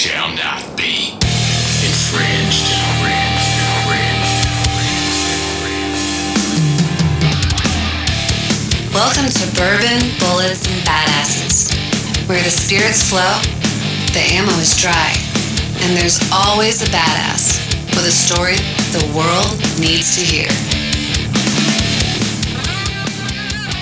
shall not be infringed. Welcome to Bourbon, Bullets, and Badasses, where the spirits flow, the ammo is dry, and there's always a badass with a story the world needs to hear.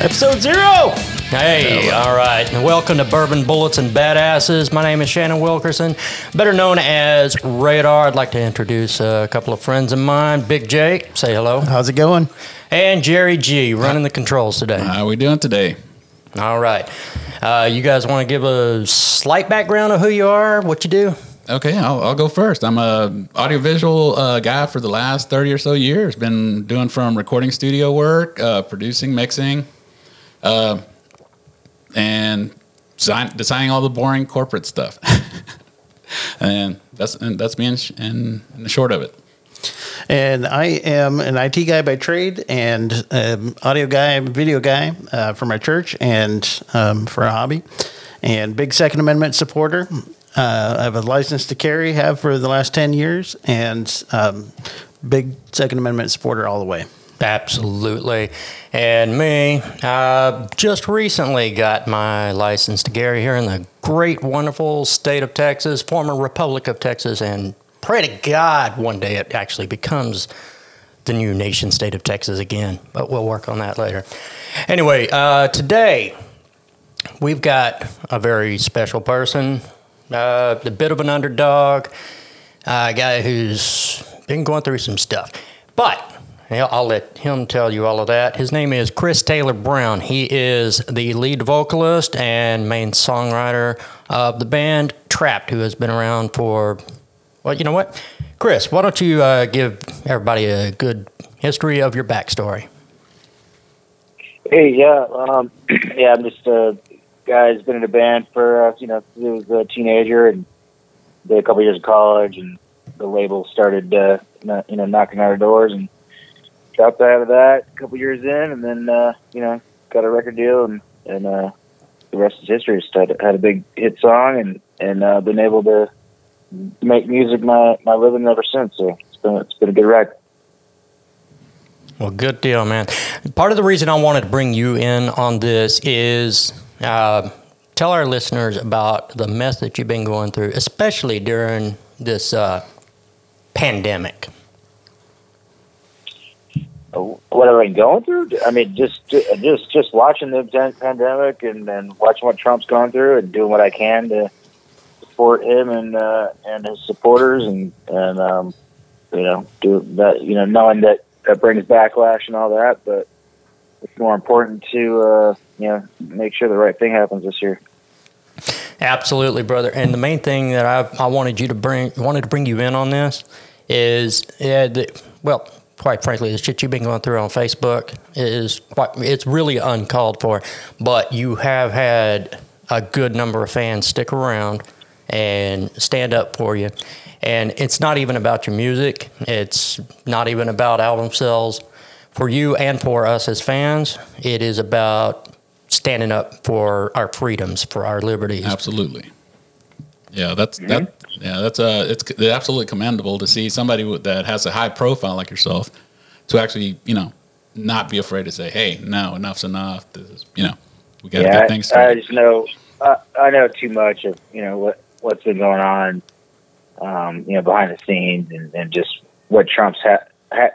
Episode zero. Hey, all right. Welcome to Bourbon Bullets and Badasses. My name is Shannon Wilkerson, better known as Radar. I'd like to introduce a couple of friends of mine. Big Jake, say hello. How's it going? And Jerry G, running the controls today. How are we doing today? All right. Uh, you guys want to give a slight background of who you are, what you do? Okay, I'll, I'll go first. I'm a audiovisual uh, guy for the last 30 or so years. Been doing from recording studio work, uh, producing, mixing, uh, and design, designing all the boring corporate stuff. and that's and that's me in, in, in the short of it. And I am an IT guy by trade and um, audio guy, video guy uh, for my church and um, for a hobby. And big Second Amendment supporter. Uh, I have a license to carry, have for the last 10 years, and um, big Second Amendment supporter all the way. Absolutely. And me, uh, just recently got my license to carry here in the great, wonderful state of Texas, former Republic of Texas, and pray to God one day it actually becomes the new nation state of Texas again. But we'll work on that later. Anyway, uh, today we've got a very special person, uh, a bit of an underdog, a guy who's been going through some stuff. But I'll let him tell you all of that. His name is Chris Taylor Brown. He is the lead vocalist and main songwriter of the band Trapt, who has been around for, well, you know what? Chris, why don't you uh, give everybody a good history of your backstory? Hey, yeah, um, yeah, I'm just a guy who's been in a band for uh, you know, he was a teenager and did a couple years of college, and the label started uh, you know knocking on our doors and dropped out of that a couple years in, and then uh, you know got a record deal, and and uh, the rest is history. Just had, had a big hit song, and and uh, been able to make music my my living ever since. So it's been it's been a good ride. Well, good deal, man. Part of the reason I wanted to bring you in on this is uh, tell our listeners about the mess that you've been going through, especially during this uh, pandemic. What have I been going through? I mean, just just just watching the pandemic and and watching what Trump's gone through and doing what I can to support him and uh, and his supporters and and um, you know do that. You know, knowing that that brings backlash and all that, but it's more important to uh, you know make sure the right thing happens this year. Absolutely, brother. And the main thing that I, I wanted you to bring wanted to bring you in on this is yeah, the, well, quite frankly, the shit you've been going through on Facebook is quite it's really uncalled for. But you have had a good number of fans stick around and stand up for you. And it's not even about your music. It's not even about album sales. For you and for us as fans, it is about standing up for our freedoms, for our liberties. Absolutely. Yeah, that's that. Yeah, that's uh, it's c- absolutely commendable to see somebody that has a high profile like yourself to actually, you know, not be afraid to say, "Hey, no, enough's enough." This is, you know, we got to yeah, get things I, I just know I, I know too much of you know what what's been going on, um, you know, behind the scenes and, and just what Trump's had, ha,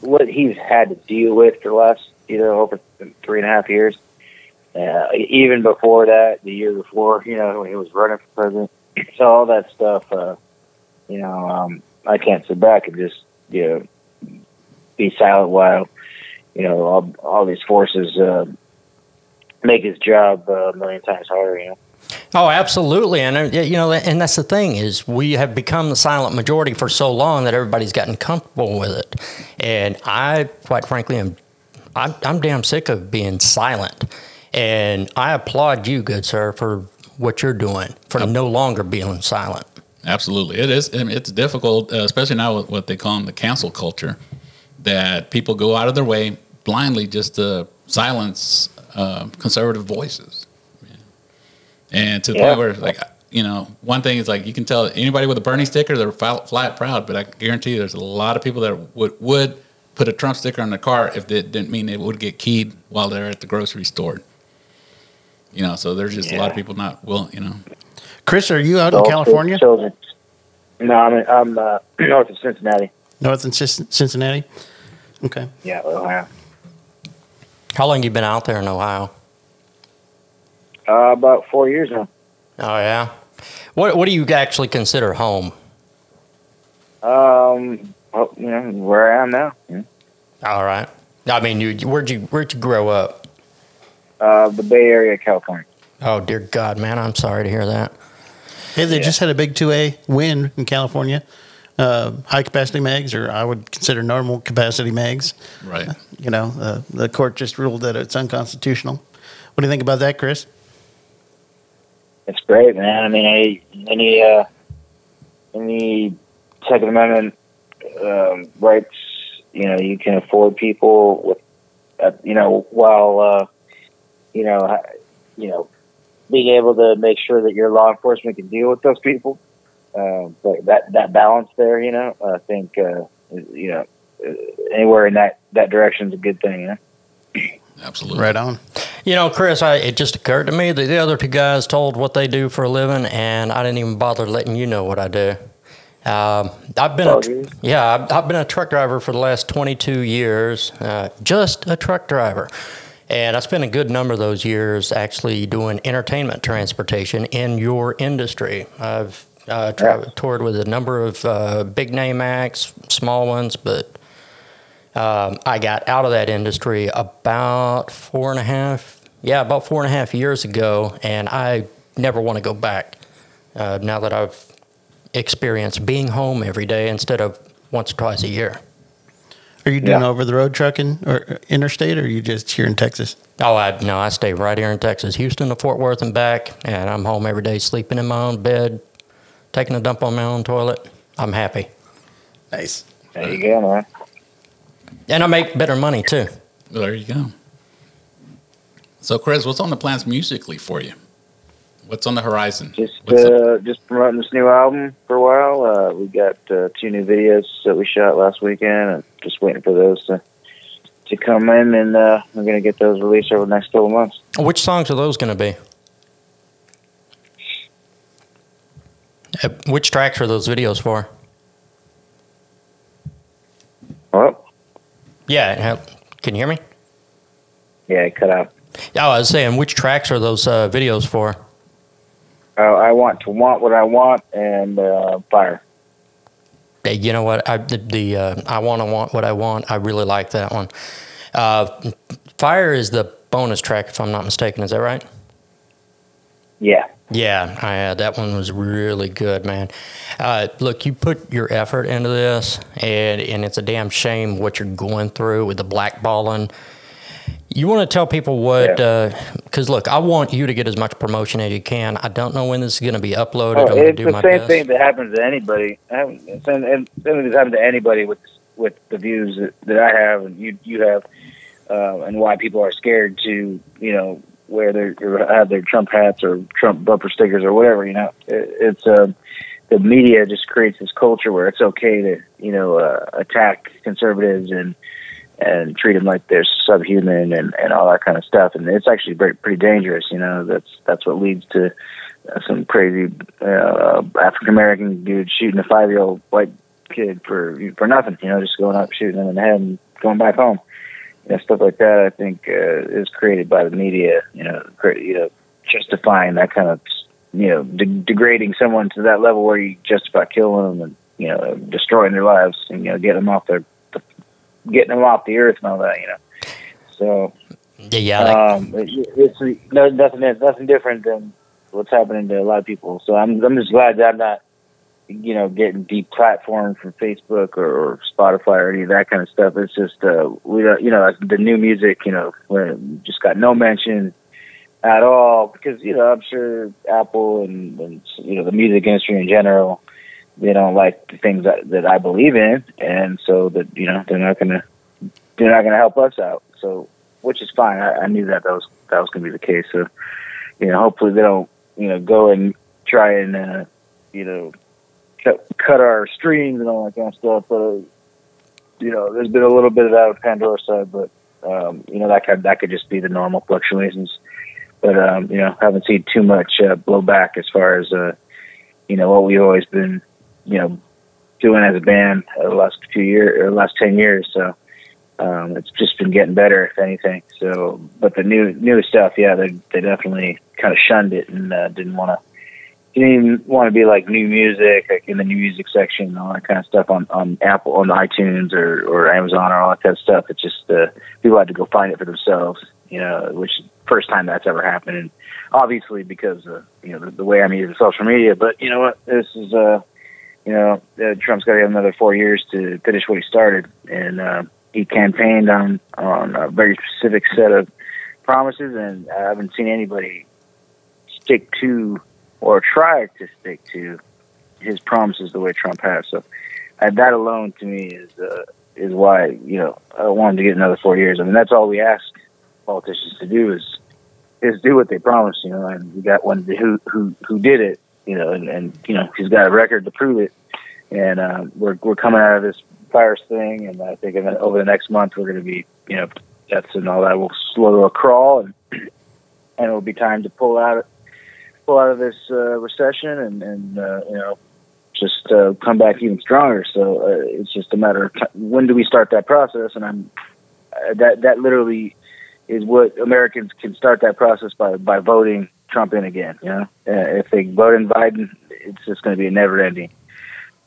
what he's had to deal with for the last you know over three and a half years. Uh, even before that, the year before, you know, when he was running for president, so all that stuff, uh, you know, um, I can't sit back and just you know be silent while you know all all these forces. Uh, make his job uh, a million times harder. You know. Oh, absolutely, and uh, you know, and that's the thing is we have become the silent majority for so long that everybody's gotten comfortable with it, and I, quite frankly, am I'm, I'm damn sick of being silent, and I applaud you, good sir, for what you're doing for no longer being silent. Absolutely, it is. I mean, it's difficult, uh, especially now with what they call the cancel culture, that people go out of their way blindly just to silence uh, conservative voices, and to the Yeah. point where, like, you know, one thing is like you can tell anybody with a Bernie sticker, they're flat, flat proud, but I guarantee you there's a lot of people that would, would put a Trump sticker on their car if it didn't mean it would get keyed while they're at the grocery store. You know, so there's just a lot of people not willing. you know. Chris, are you out in California? Children. No, I'm in, I'm uh, north of Cincinnati. North in Cis- Cincinnati? Okay. Yeah, Ohio. How long you been out there in Ohio? Uh, about four years now. Oh yeah. What What do you actually consider home? Um, well, you know where I am now. Yeah. All right. I mean, you where'd you where'd you grow up? Uh, the Bay Area, California. Oh dear God, man, I'm sorry to hear that. Hey, they Yeah. just had a big 2A win in California. Uh, high capacity mags, or I would consider normal capacity mags. Right. You know, uh, the court just ruled that it's unconstitutional. What do you think about that, Chris? It's great, man. I mean, any any uh, any Second Amendment um, rights, you know, you can afford people with, uh, you know, while uh, you know, you know, being able to make sure that your law enforcement can deal with those people. Uh, but that that balance there, you know, I think uh, you know, uh, anywhere in that that direction is a good thing. You know? Absolutely. Right on. You know, Chris, I, it just occurred to me that the other two guys told what they do for a living, and I didn't even bother letting you know what I do. Um, I've been, Oh, a, yeah, I've, I've been a truck driver for the last 22 years, uh, just a truck driver. And I spent a good number of those years actually doing entertainment transportation in your industry. I've uh, tra- toured with a number of uh, big name acts, small ones, but um, I got out of that industry about four and a half, yeah, about four and a half years ago, and I never want to go back. Uh, now that I've experienced being home every day instead of once or twice a year. Are you doing Yeah. over the road trucking or uh, interstate, or are you just here in Texas? Oh, I no, I stay right here in Texas, Houston to Fort Worth and back, and I'm home every day, sleeping in my own bed, taking a dump on my own toilet. I'm happy, Nice. There you go, man. and I make better money too. There you go. So, Chris, what's on the plans musically for you? What's on the horizon? Just uh, just promoting this new album for a while. Uh, we got uh, two new videos that we shot last weekend, and just waiting for those to to come in, and uh, we're gonna get those released over the next couple of months. Which songs are those going to be? Uh, Which tracks are those videos for? Oh, Yeah, can you hear me? yeah, it cut out. Oh, I was saying, which tracks are those uh, videos for? Uh, I want to want what I want, and uh, fire. Hey, You know what? I the, the uh, I want to want what I want. I really like that one. Uh, Fire is the bonus track, if I'm not mistaken. Is that right? Yeah, Yeah, I, uh, that one was really good, man. Uh, look, you put your effort into this, and and it's a damn shame what you're going through with the blackballing. You want to tell people what? Because look, I want you to get as much promotion as you can. I don't know when this is going to be uploaded. oh, it's do the my same best. thing that happens to anybody. It's same and same thing that happens to anybody with with the views that, that I have and you you have, uh, and why people are scared to you know wear their or have their Trump hats or Trump bumper stickers or whatever. You know, it, it's um, the media just creates this culture where it's okay to you know uh, attack conservatives and and treat them like they're subhuman and and all that kind of stuff. And it's actually very, pretty dangerous. You know, that's that's what leads to uh, some crazy uh, African American dude shooting a five year old white kid for for nothing. You know, just going up shooting them in the head and going back home. You know, stuff like that. I think uh, is created by the media. You know, cre- you know, justifying that kind of you know de- degrading someone to that level where you justify killing them and you know destroying their lives and you know getting them off their getting them off the earth and all that. You know, so Yeah, yeah. that- um, it, it's no, nothing. Nothing different than what's happening to a lot of people. So I'm I'm just glad that I'm not, you know, getting deplatformed from Facebook or, or Spotify or any of that kind of stuff. It's just uh, we don't, you know, the new music, you know, just got no mention at all because you know I'm sure Apple and, and you know the music industry in general. They don't like the things that, that I believe in, and so that you know they're not gonna they're not gonna help us out. So which is fine. I, I knew that that was that was going to be the case. So, you know, hopefully they don't, you know, go and try and uh, you know cut cut our streams and all that kind of stuff. But uh, you know, there's been a little bit of that with Pandora side, but um, you know that could that could just be the normal fluctuations. But um, you know, haven't seen too much uh, blowback as far as uh, you know what we've always been you know doing as a band the last few years or last ten years. So um, it's just been getting better, if anything. So, but the new new stuff, yeah, they they definitely kind of shunned it and uh, didn't want to didn't even want to be like new music, like in the new music section, and all that kind of stuff on on Apple, on iTunes or or Amazon or all that kind of stuff. It's just uh, people had to go find it for themselves, you know, which first time that's ever happened, and obviously because of you know the, the way I'm using social media. But you know what, this is uh, you know, uh, Trump's got to have another four years to finish what he started, and uh, he campaigned on on a very specific set of promises, and I haven't seen anybody stick to or try to stick to his promises the way Trump has. So uh, that alone to me is uh, is why you know I wanted to get another four years. I mean that's all we ask politicians to do is is do what they promise. You know, and we got one who who who did it. You know, and, and you know he's got a record to prove it. And uh, we're we're coming out of this virus thing, and I think over the next month we're going to be you know deaths and all that will slow to a crawl, and and it'll be time to pull out pull out of this uh, recession and, and uh, you know just uh, come back even stronger. So uh, it's just a matter of when do we start that process, and I'm uh, that that literally is what Americans can start that process by by voting Trump in again. You know, uh, if they vote in Biden, it's just going to be a never ending.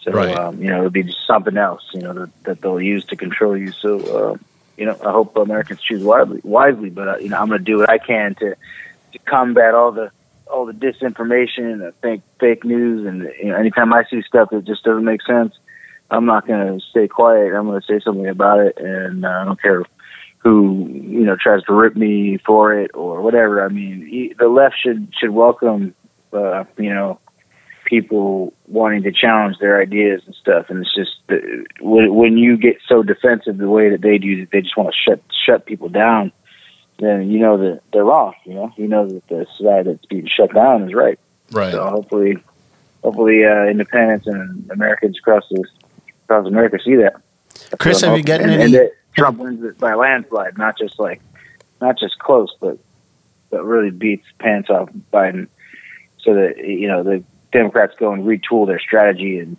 So Right. um, you know, it'll be just something else. You know that, that they'll use to control you. So uh, you know, I hope Americans choose wisely. Wisely, but uh, you know, I'm going to do what I can to to combat all the all the disinformation and the fake fake news. And you know, anytime I see stuff that just doesn't make sense, I'm not going to stay quiet. I'm going to say something about it, and uh, I don't care who you know tries to rip me for it or whatever. I mean, e- the left should should welcome uh, you know people wanting to challenge their ideas and stuff. And it's just uh, when when you get so defensive the way that they do, that they just want to shut shut people down. Then you know that they're wrong. You know, you know that the side that's being shut down is right. Right. So hopefully, hopefully, uh, independents and Americans across the, across America see that. That's Chris, what I'm have you gotten hoping. any- And, and that Trump wins it by a landslide, not just like, not just close, but but really beats pants off Biden, so that you know the Democrats go and retool their strategy and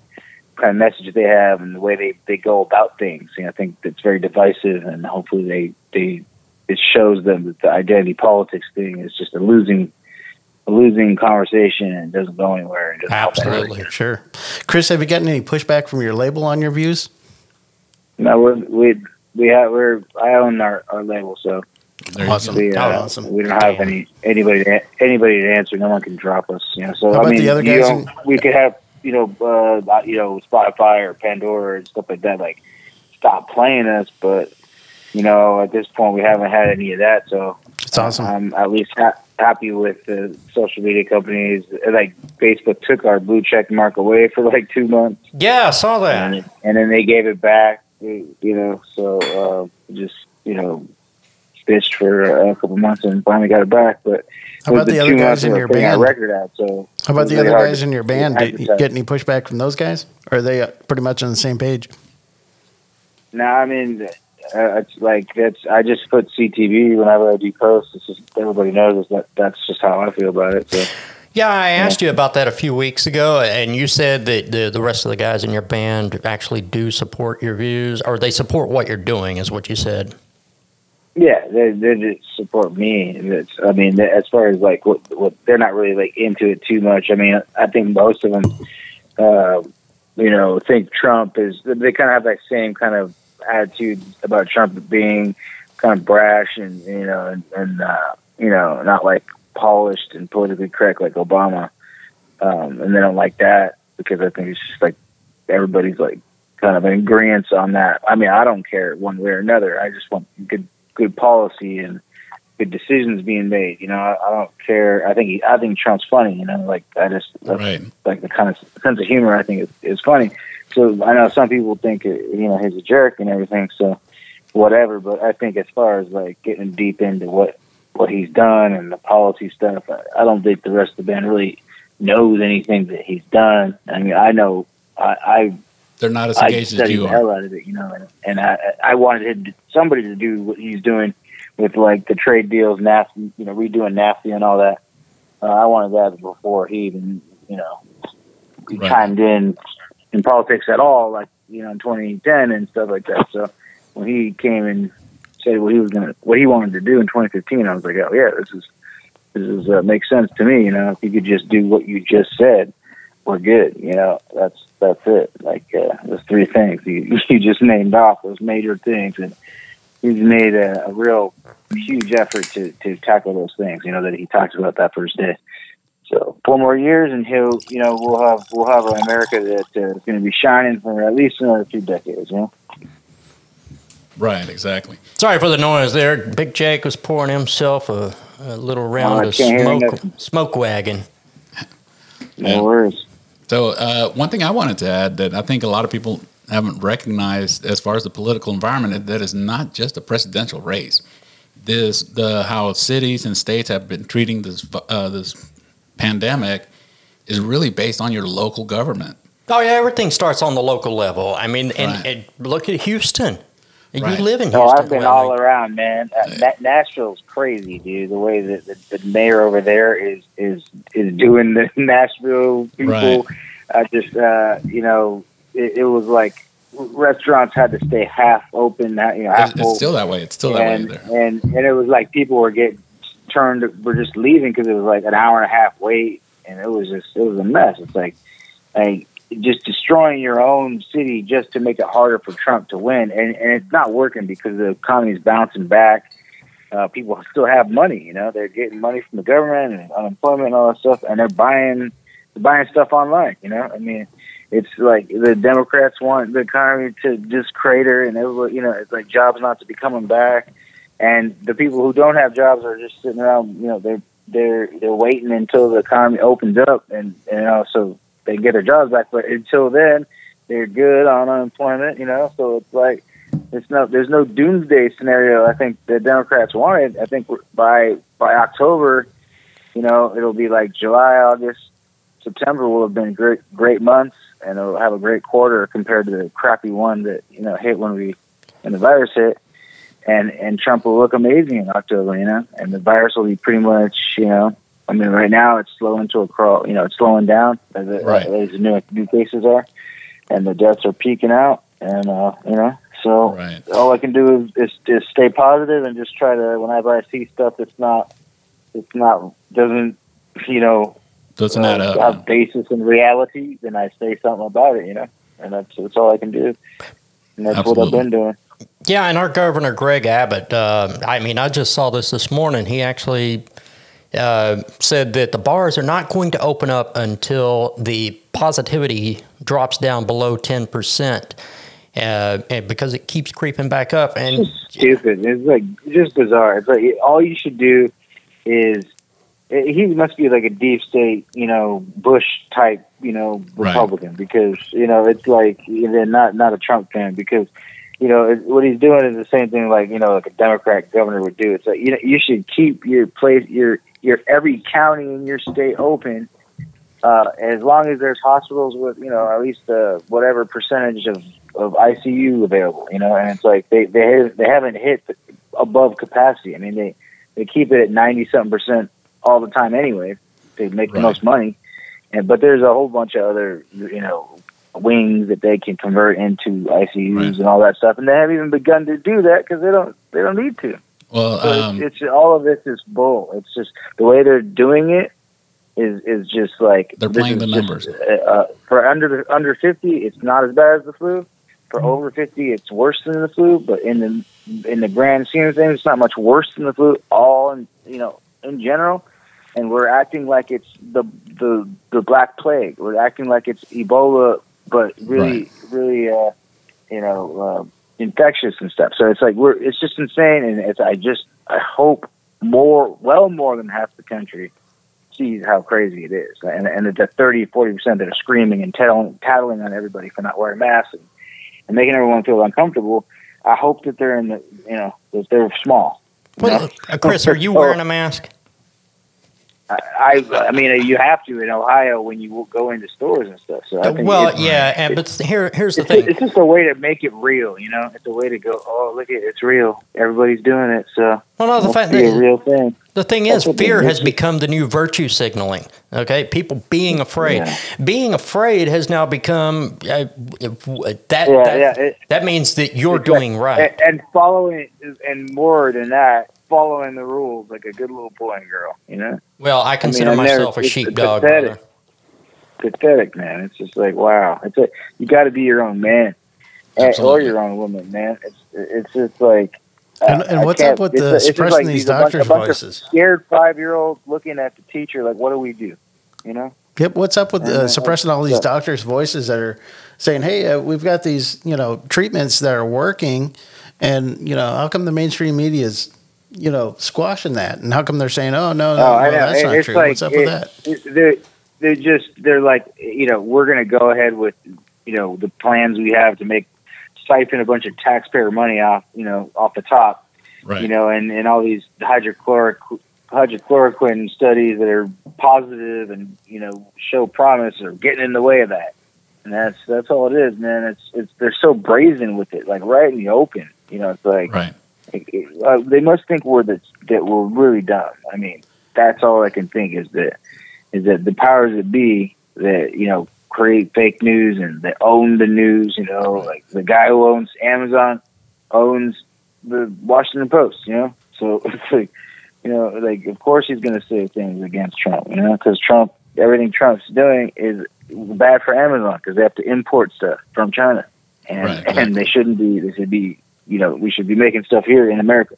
kind of message they have and the way they, they go about things. And I think that's very divisive, and hopefully they they it shows them that the identity politics thing is just a losing a losing conversation and doesn't go anywhere. Doesn't. Absolutely. Sure. Chris, have you gotten any pushback from your label on your views? No, we we have we're I own our, our label, so Awesome. we uh, Oh, awesome. we don't have any anybody to, anybody to answer. No one can drop us. You know, so How I mean, the other you know, in- we could have you know uh, you know Spotify or Pandora and stuff like that. Like stop playing us, but you know at this point we haven't had any of that. So It's awesome. I'm at least ha- happy with the social media companies. Like Facebook took our blue check mark away for like two months, Yeah, I saw that. and, and then they gave it back. You know, so uh, just you know, bitched for a couple months and finally got it back. But How about the other guys in your were putting our band? record out. So How about the other guys in your band? Did you get any pushback from those guys? Or are they uh, pretty much on the same page? No, I mean, uh, it's like that's. I just put CTV whenever I do posts. It's just everybody knows that that's just how I feel about it. So Yeah, I asked you about that a few weeks ago, and you said that the, the rest of the guys in your band actually do support your views, or they support what you're doing, is what you said. yeah, they they just support me. It's, I mean, as far as like what what they're not really like into it too much. I mean, I think most of them, uh, you know, think Trump is. They kind of have that same kind of attitude about Trump being kind of brash and you know and, and uh, you know not like polished and politically correct like Obama. Um, and they don't like that because I think it's just like everybody's like kind of in agreement on that. I mean, I don't care one way or another. I just want good good policy and good decisions being made. You know, I, I don't care. I think he, I think Trump's funny. You know, like I just Right. like the kind of sense of humor I think is, is funny. So I know some people think uh, you know he's a jerk and everything. So whatever, but I think as far as like getting deep into what what he's done and the policy stuff, I, I don't think the rest of the band really knows anything that he's done. I mean, I know I, I They're not as I engaged as studied you the are. hell out of it, you know, and, and I I wanted him to, somebody to do what he's doing with like the trade deals, NAFTA, you know, redoing NAFTA and all that. Uh, I wanted that before he even, you know, Right. chimed in in politics at all, like you know, in 2010 and stuff like that. So when he came and said what he was gonna, what he wanted to do in 2015, I was like, oh yeah, this is this is uh, makes sense to me. You know, if you could just do what you just said, we're good. You know, that's that's it. Like uh, those three things you, you just named off those major things, and he's made a, a real huge effort to to tackle those things. You know that he talked about that first day. So four more years, and he'll, you know, we'll have we'll have an America that uh, is going to be shining for at least another two decades. You know. Right, exactly. Sorry for the noise there. Big Jake was pouring himself a, a little round I of smoke, smoke wagon. No Yeah. worries. So, uh, one thing I wanted to add that I think a lot of people haven't recognized as far as the political environment that is not just a presidential race. This the how cities and states have been treating this uh, this pandemic is really based on your local government. Oh yeah, everything starts on the local level. I mean, and, Right. and look at Houston. You Right. live in No, Houston. I've been well, all around, man. Uh, Na- Nashville's crazy, dude. The way that the, the mayor over there is is is doing the Nashville people. Right. I just, uh, you know, it, it was like restaurants had to stay half open, not- you know, half It's, full. it's still that way. It's still that way there. and and it was like people were getting turned, were just leaving because it was like an hour and a half wait, and it was just it was a mess. It's like like just destroying your own city just to make it harder for Trump to win, and and it's not working because the economy's bouncing back. Uh, people still have money, you know, they're getting money from the government and unemployment and all that stuff, and they're buying they're buying stuff online. You know, I mean, it's like the Democrats want the economy to just crater, and everybody, you know, it's like jobs not to be coming back, and the people who don't have jobs are just sitting around. You know, they're they're they're waiting until the economy opens up, and and you know, so they get their jobs back. But until then, they're good on unemployment. You know, so it's like it's no there's no doomsday scenario. I think the Democrats wanted. I think by by October, you know, it'll be like July, August, September will have been great great months, and it'll have a great quarter compared to the crappy one that you know hit when we and the virus hit. And and Trump will look amazing in October, you know, and the virus will be pretty much, you know, I mean, right now it's slowing to a crawl, you know, it's slowing down as, it, Right. as the new new cases are, and the deaths are peaking out, and uh, you know, so Right. all I can do is, is just stay positive and just try to whenever I see stuff that's not it's not doesn't you know Doesn't uh, add up. have basis in reality, then I say something about it, you know, and that's that's all I can do, and that's what I've been doing. Yeah, and our governor Greg Abbott. Uh, I mean, I just saw this this morning. He actually uh, said that the bars are not going to open up until the positivity drops down below ten percent, uh, and because it keeps creeping back up. And stupid. It's like just bizarre. It's like all you should do is he must be like a deep state, you know, Bush type, you know, Right. Republican because you know it's like they're not not a Trump fan because you know it, what he's doing is the same thing like you know like a Democrat governor would do. It's like you know you should keep your place your your every county in your state open. Uh, as long as there's hospitals with you know at least uh, whatever percentage of, of ICU available, you know, and it's like they they they haven't hit the, above capacity. I mean they they keep it at ninety something percent all the time anyway. They make the Right. most money, and but there's a whole bunch of other you know wings that they can convert into ICUs Right. and all that stuff, and they haven't even begun to do that because they don't they don't need to. Well, So um, it's, it's all of this is bull. It's just the way they're doing it is is just like They're playing the numbers. uh, uh, for under under fifty, it's not as bad as the flu. For over fifty, it's worse than the flu. But in the in the grand scheme of things, it's not much worse than the flu. All in you know in general, and we're acting like it's the the the black plague. We're acting like it's Ebola, but really really uh, you know uh, infectious and stuff. So it's like we're it's just insane, and it's I just I hope more well more than half the country sees how crazy it is, and and the 30 40 percent that are screaming and tattling, tattling on everybody for not wearing masks and, and making everyone feel uncomfortable. I hope that they're in the you know that they're small. you Well, know? uh, Chris, are you wearing a mask? I, I mean, you have to in Ohio when you go into stores and stuff. So well, yeah, and, but here, here's the it's, thing. it's just a way to make it real. You know, it's a way to go. Oh, look at it, it's real. Everybody's doing it. So Well, no, the fact that real thing. the thing That's is, fear has become the new virtue signaling. Okay, people being afraid. Yeah. Being afraid has now become uh, that. Yeah, that, yeah, it- that means that you're It's like- doing right. And following, and more than that, following the rules like a good little boy and girl. You know. Well, I consider I never- myself a it's sheepdog. pathetic. brother. pathetic, man. It's just like wow. It's a, you got to be your own man, Eh, or your own woman, man. It's it's just like. uh, And- and what's up with the a- it's just suppressing like these a bunch- doctors' a bunch of voices? Scared five year olds looking at the teacher like, what do we do? You know. Yep. What's up with uh, uh, suppressing all these doctors' voices that are saying, "Hey, uh, we've got these, you know, treatments that are working," and you know, how come the mainstream media is, you know, squashing that, and how come they're saying, "Oh no, no, Oh, I no that's It- not it's true." like What's up it- with that? it- they're they're just they're like you know we're going to go ahead with you know the plans we have to make siphon a bunch of taxpayer money off you know off the top Right. you know and and all these hydrochloric hydrochloroquine studies that are positive and you know show promise are getting in the way of that and that's that's all it is man it's it's they're so brazen with it like right in the open you know it's like right. Uh, they must think we're the, that we're really dumb. I mean, that's all I can think is that is that the powers that be that you know create fake news and that own the news. You know, like the guy who owns Amazon owns the Washington Post. You know, so it's like you know, like of course he's going to say things against Trump. You know, because Trump, everything Trump's doing is bad for Amazon because they have to import stuff from China, and Right, and right. they shouldn't be. They should be you know, we should be making stuff here in America.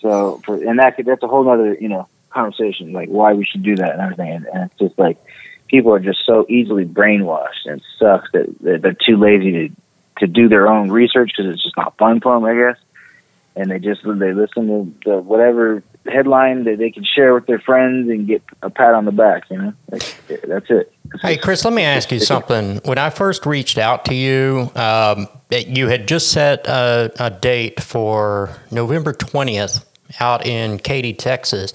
So, for, and that could, that's a whole other, you know, conversation, like why we should do that and everything. And, and it's just like people are just so easily brainwashed, and sucks that, that they're too lazy to to do their own research because it's just not fun for them, I guess. And they just they listen to the whatever headline that they can share with their friends and get a pat on the back. You know, like that's it. Hey, Chris, let me ask you something. When I first reached out to you, um, you had just set a, a date for November 20th out in Katy, Texas.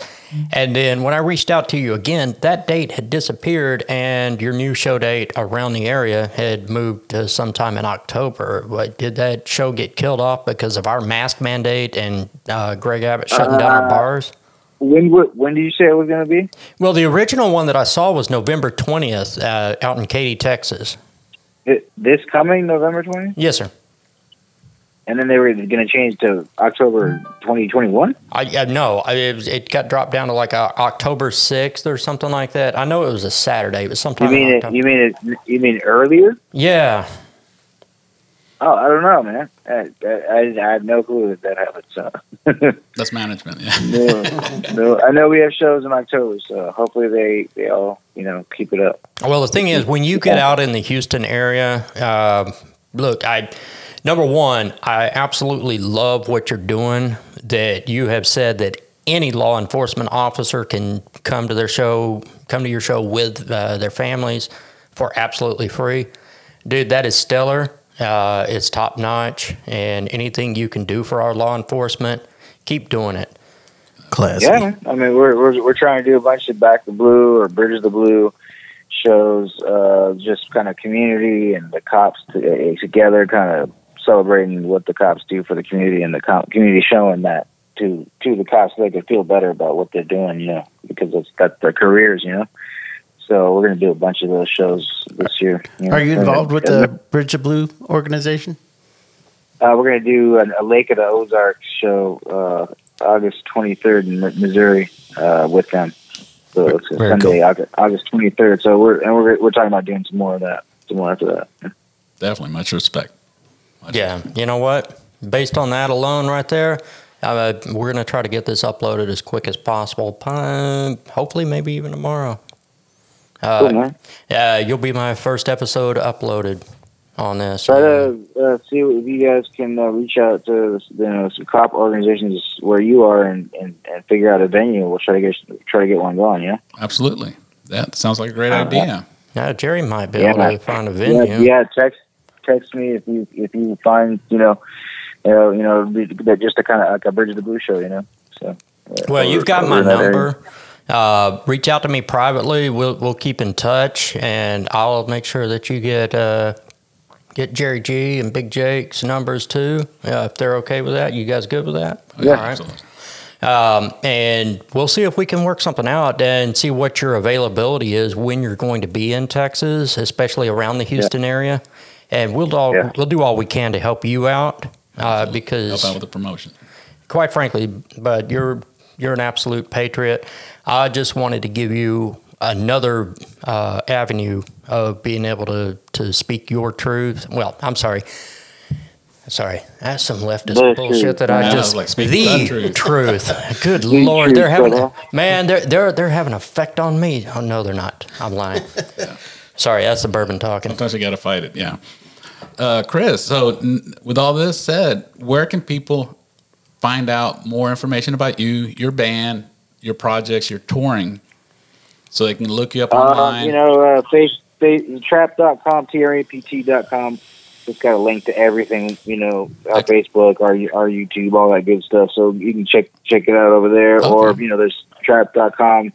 And then when I reached out to you again, that date had disappeared and your new show date around the area had moved to sometime in October. What, did that show get killed off because of our mask mandate and uh, Greg Abbott shutting down our Uh, bars? When when did you say it was going to be? Well, the original one that I saw was November 20th uh, out in Katy, Texas. It, this coming November twentieth, Yes, sir. And then they were going to change to October twenty twenty one. I, I no, I, it, was- it got dropped down to like uh October sixth or something like that. I know it was a Saturday, but sometime You mean it? You mean it? You mean earlier? yeah, Oh, I don't know, man. I, I, I had no clue that that happened. So, That's management. Yeah. no, no, I know we have shows in October, so hopefully they they all you know keep it up. Well, the thing is, when you get out in the Houston area, uh, look, I number one, I absolutely love what you're doing. That you have said that any law enforcement officer can come to their show, come to your show with uh, their families for absolutely free, dude. That is stellar. Uh, it's top notch, and anything you can do for our law enforcement, keep doing it. Classy. Yeah. I mean we're we're we're trying to do a bunch of Back the Blue or Bridges the Blue shows, uh, just kind of community and the cops to, uh, together, kind of celebrating what the cops do for the community and the com- community showing that to to the cops so they can feel better about what they're doing, you know, because it's that's their careers, you know. So we're going to do a bunch of those shows this year. know. Are you involved with And- the Bridge of Blue organization? Uh, we're going to do an, a Lake of the Ozarks show uh, August 23rd in Missouri uh, with them. So it's Very Sunday, August, August 23rd. So we're and we're we're talking about doing some more of that, some more after that. Definitely. Much respect. Much Yeah, you know what? Based on that alone, right there, uh, we're going to try to get this uploaded as quick as possible. Hopefully, maybe even tomorrow. Cool, Uh, man. uh, you'll be my first episode uploaded on this. Try to uh, see if you guys can uh, reach out to you know some cop organizations where you are and, and, and figure out a venue. We'll try to get try to get one going. Yeah. Absolutely. That sounds like a great Uh, idea. Yeah, Jerry might be Yeah, able man. to find a Yeah, venue. yeah. Text text me if you if you find you know you know you know that just a kind of like a Bridge of the Blue show. You know. So. Well, or- you've got my in that area. number. uh, reach out to me privately. We'll we'll keep in touch, and I'll make sure that you get uh, get Jerry G and Big Jake's numbers too, uh, if they're okay with that. You guys good with that? Yeah. All right. Absolutely. Um, and we'll see if we can work something out and see what your availability is when you're going to be in Texas, especially around the Houston area. And we'll do all, Yeah. we'll do all we can to help you out uh, Help because, out with the promotion. quite frankly, but you're you're an absolute patriot. I just wanted to give you another uh, avenue of being able to to speak your truth. Well, I'm sorry. Sorry, that's some leftist The bullshit truth. that I Yeah, just like speak the the truth. truth. Good The lord, they're having brother. man, they're they're they're having an effect on me. Oh no, they're not. I'm lying. Sorry, that's the bourbon talking. Sometimes you got to fight it. Yeah. Uh, Chris, so n- with all this said, where can people find out more information about you, your band, your projects, your touring, so they can look you up Uh, online? you know, uh, face, face, trap.com, trapt.com. It's got a link to everything, you know, our Okay. Facebook, our our YouTube, all that good stuff. So you can check check it out over there. Okay. Or, you know, there's trap.com,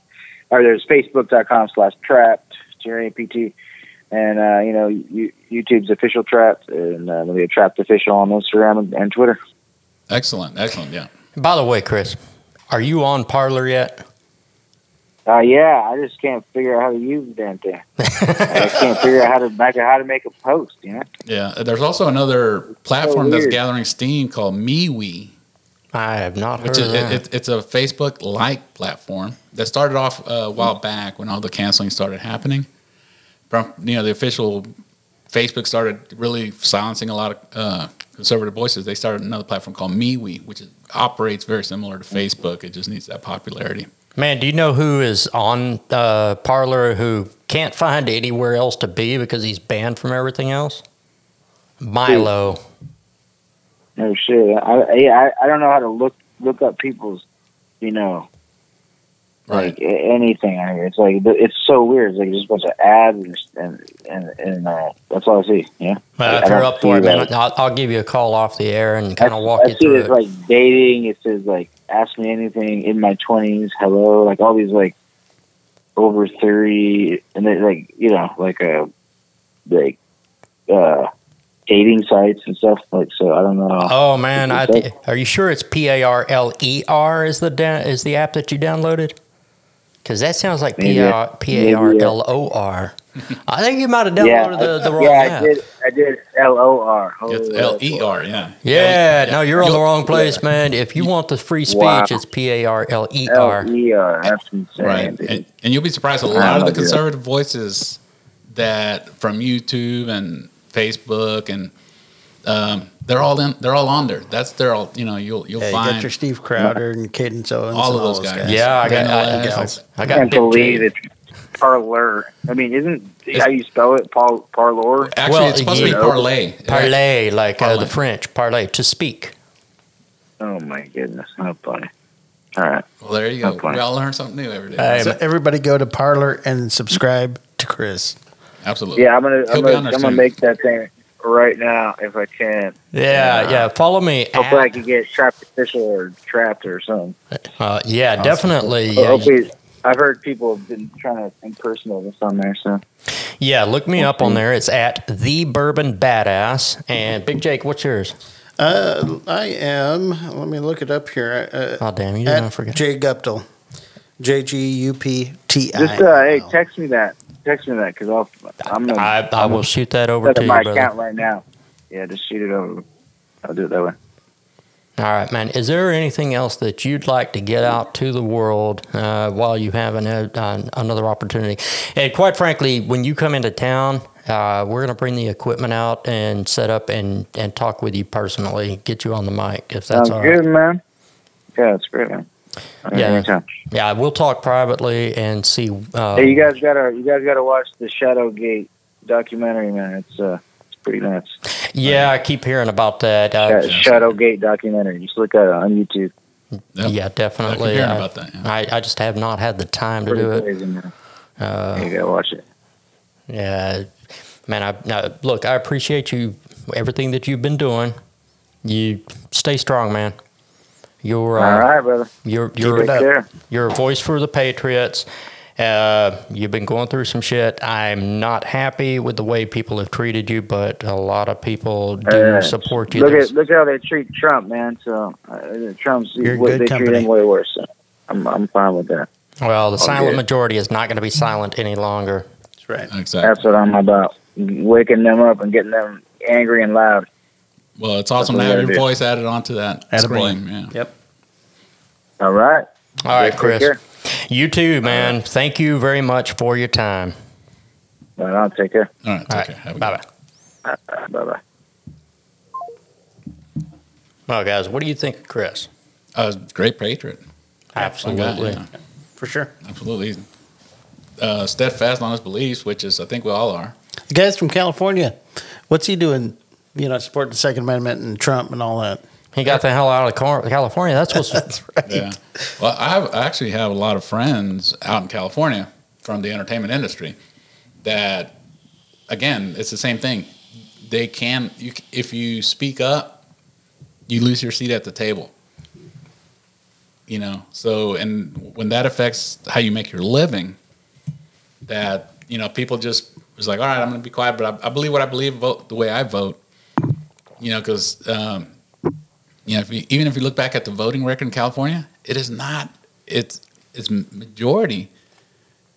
or there's facebook.com slash trapt, T-R-A-P-T. And, uh, you know, you, YouTube's official trapt, and uh, we have trapt official on Instagram and, and Twitter. excellent, excellent. Yeah. By the way, Chris, are you on Parler yet? Uh, yeah, I just can't figure out how to use the damn thing. I can't figure out how to make how to make a post. You know, Yeah. There's also another platform that's gathering steam called MeWe. I have not heard Which of is that. it, it, it's a Facebook like platform that started off uh, a while back when all the canceling started happening. From you know the official Facebook started really silencing a lot of uh, conservative voices. They started another platform called MeWe, which is, operates very similar to Facebook. It just needs that popularity. Man, do you know who is on uh, Parler who can't find anywhere else to be because he's banned from everything else? Milo. Oh shit. I, I I don't know how to look look up people's, you know, like anything on here. It's like it's so weird. It's like just a bunch of ads and and and uh, that's all I see. Yeah. Well, if you're up for it, man, I'll, I'll give you a call off the air and kind of walk I you see through it's like dating. It says like ask me anything in my twenties. Hello, like all these like over thirty, and they like you know like a like uh dating sites and stuff. Like so, I don't know. Oh man, I, are you sure it's P A R L E R is the da- is the app that you downloaded? Because that sounds like P Maybe. A R P A R L O R. I think you might have downloaded the, the wrong yeah, app. I did. I did L O R. It's L E R. Yeah. Yeah, no, you're on the wrong place, man. If you want the free speech, Wow. it's P A R L E R. L E R. That's insane. Right. And, and you'll be surprised A lot of the don't conservative voices that from YouTube and Facebook and um, they're all in they're all on there. That's they're all you know, you'll you'll Yeah, you got find your Steve Crowder and Candace Owens. all and of those guys. Yeah, I got, I, Vanilla I got, I I got can't believe J. it's parlor. I mean, isn't how you spell it? Par, parlor. Actually Well, it's supposed to yeah. be parlay. Parlay, like uh, the French, parlay, to speak. Oh my goodness, how funny. All right. Well there you go. That's funny. We all learn something new every day. Hey, So everybody go to Parler and subscribe to Chris. Absolutely. Yeah, I'm gonna He'll I'm gonna, I'm gonna make that thing right now if I can. Yeah, yeah. Follow me. Hopefully, I At, can get trapt official or trapt or something. uh, yeah, definitely. But Yeah, hopefully, I've heard people have been trying to impersonate us on there. So yeah, look me up on there. It's at the Bourbon Badass. And Big Jake, what's yours? Uh, I am. Let me look it up here. Uh, Oh damn, you didn't forget. Jay Guptill. J G U P T I. just uh, hey, text me that. Text me that because I'll I'm gonna I, I will shoot that over to you, my brother. account right now. Yeah, just shoot it over. I'll do it that way. All right, man. Is there anything else that you'd like to get out to the world uh, while you have an, uh, another opportunity? And quite frankly, when you come into town, uh, we're going to bring the equipment out and set up and, and talk with you personally, get you on the mic if that's Sounds all right. good, man. Yeah, that's great, man. All right, Yeah. anytime. Yeah, we'll talk privately and see. Uh, Hey, you guys gotta you guys gotta watch the Shadowgate documentary, man. It's uh it's pretty nuts. yeah, I keep hearing about that. Uh, Sha- Shadowgate documentary. Just look at it on YouTube. Yep. yeah, definitely. I, about that. yeah. I, I just have not had the time to Pretty do it. man. Uh, you gotta watch it. Yeah, man. I now, look. I appreciate you everything that you've been doing. You stay strong, man. You're All uh, right, brother. you're Take you're care. you're a voice for the Patriots. Uh, you've been going through some shit. I'm not happy with the way people have treated you, but a lot of people do Uh, support you. Look at look how they treat Trump, man. So uh, Trump's You're what good they company. treat him way worse. So I'm I'm fine with that. well, the silent majority is not going to be silent any longer. That's right. Exactly. That's what I'm about. Waking them up and getting them angry and loud. Well, it's awesome what to have your do. voice added onto that Attaboy. screen. Yeah. Yep. All right. All right, Take Chris. care. You too, man. Thank you very much for your time. Right on. Take care. All right. Take All right. care. Have a Bye bye. Bye bye. Well, guys, what do you think of Chris? Uh, great patriot. Absolutely. Yeah, For sure. absolutely. Uh, steadfast on his beliefs, which is I think we all are. The guy's from California. What's he doing? You know, supporting the Second Amendment and Trump and all that. He got the hell out of California. That's what's That's right. Yeah. Well, I, have, I actually have a lot of friends out in California from the entertainment industry that, again, it's the same thing. They can, you, if you speak up, you lose your seat at the table. You know, so, and when that affects how you make your living, that, you know, people just, was like, all right, I'm going to be quiet, but I, I believe what I believe, vote the way I vote. You know, because, um, you know, if you, even if you look back at the voting record in California, it is not. It's it's majority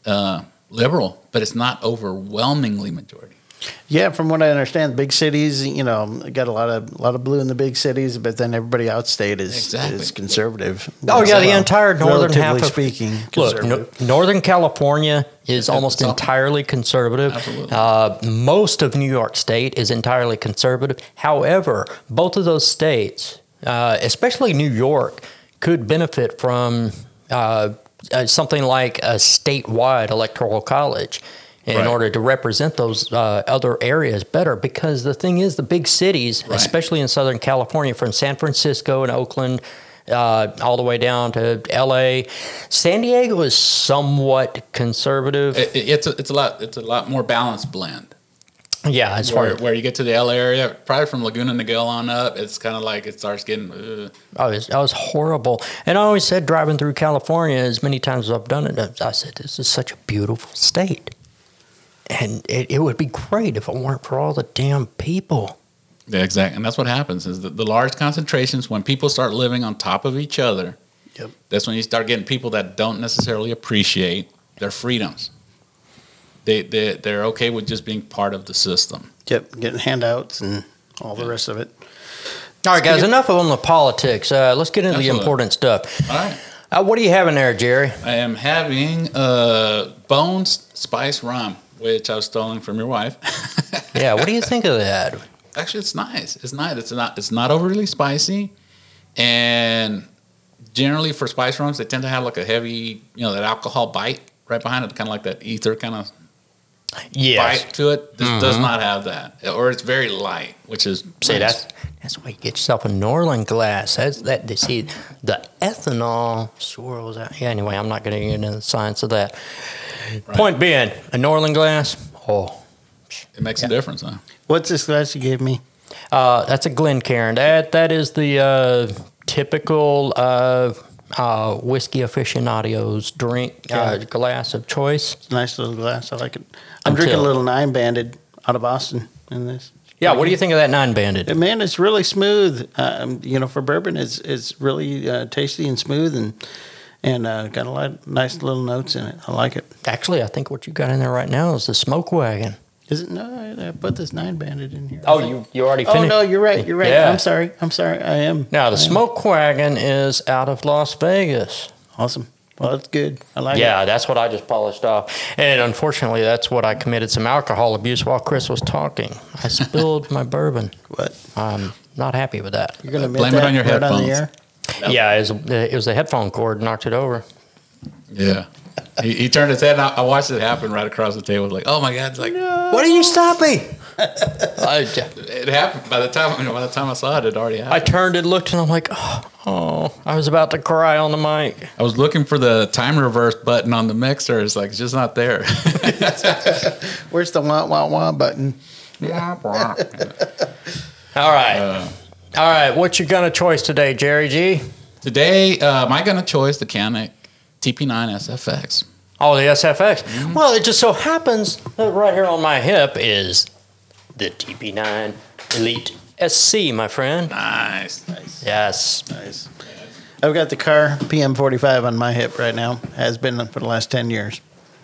uh, liberal, but it's not overwhelmingly majority. Yeah, from what I understand, big cities, you know, got a lot of a lot of blue in the big cities, but then everybody outstate is Exactly. is conservative. Oh yeah, the Well, entire northern half of speaking, Look, no, Northern California is almost entirely conservative. Absolutely. Uh, most of New York State is entirely conservative. However, both of those states, uh, especially New York, could benefit from uh, uh, something like a statewide electoral college. In Right. order to represent those uh, other areas better, because the thing is, the big cities, Right. especially in Southern California, from San Francisco and Oakland, uh, all the way down to L.A. San Diego is somewhat conservative. It, it- it's a, it's a lot it's a lot more balanced blend. yeah, as far Where, as where you get to the LA area, probably from Laguna Niguel on up, it's kind of like it starts getting. Uh, was, I was horrible. And I always said, driving through California, as many times as I've done it, I said, this is such a beautiful state. And it, it would be great if it weren't for all the damn people. yeah, exactly, and that's what happens is that the large concentrations when people start living on top of each other. Yep. That's when you start getting people that don't necessarily appreciate their freedoms. They they they're okay with just being part of the system. Yep, getting handouts and all the rest of it. All right, guys, enough of on the politics. Uh, let's get into the important stuff. All right. Uh, what are you having there, Jerry? I am having uh, Bones Spice Rum, which I was stealing from your wife. Yeah, what do you think of that? Actually, it's nice. It's nice. It's not. It's not overly spicy, and generally for spice rums, they tend to have like a heavy, you know, that alcohol bite right behind it, kind of like that ether kind of Yes. bite to it. This does mm-hmm. not have that, or it's very light, which is See, nice. that's that's why you get yourself a Norlan glass. That's that. You see, the ethanol swirls out. Yeah. Anyway, I'm not going to get into the science of that. Point being, a Norlan glass. Oh, it makes a difference, huh? What's this glass you gave me? uh, that's a Glencairn. That that is the uh, typical uh, uh, whiskey aficionados drink uh, glass of choice. It's a nice little glass. I like it. I'm Until- drinking a little nine banded out of Austin in this. Yeah. What do you think of that nine banded? Man, it's really smooth. Um, you know, for bourbon, it's it's really uh, tasty and smooth, and and uh, got a lot of nice little notes in it. I like it. Actually, I think what you got in there right now is the smoke wagon. Is it? No, I, put this nine banded in here. Oh, you you already Oh no, you're right. You're right. Yeah. I'm sorry. I'm sorry. I am. Now the I am. smoke wagon is out of Las Vegas. Awesome. Well, that's good. I like it. Yeah, that's what I just polished off. And unfortunately, that's what I committed some alcohol abuse while Chris was talking. I spilled my bourbon. What? I'm not happy with that. You're gonna uh, Blame it on your right on the headphones. air? Yeah, it was, it was the headphone cord knocked it over. Yeah. he, he turned his head, and I, I watched it happen right across the table. Like, oh my god! It's like Why did you stop me? I, it happened. By the time you know, by the time I saw it, it already happened. I turned and looked, and I'm like, oh, oh, I was about to cry on the mic. I was looking for the time reverse button on the mixer. It's like it's just not there. Where's the wah wah wah button? All right. All right, what you gonna choice today, Jerry G? Today, uh, my gun of choice, the Canik TP9 SFX. Oh, the SFX. Mm-hmm. Well, it just so happens that right here on my hip is the TP9 Elite SC, my friend. Nice. Nice. Yes. Nice. I've got the Kahr PM45 on my hip right now. Has been for the last 10 years.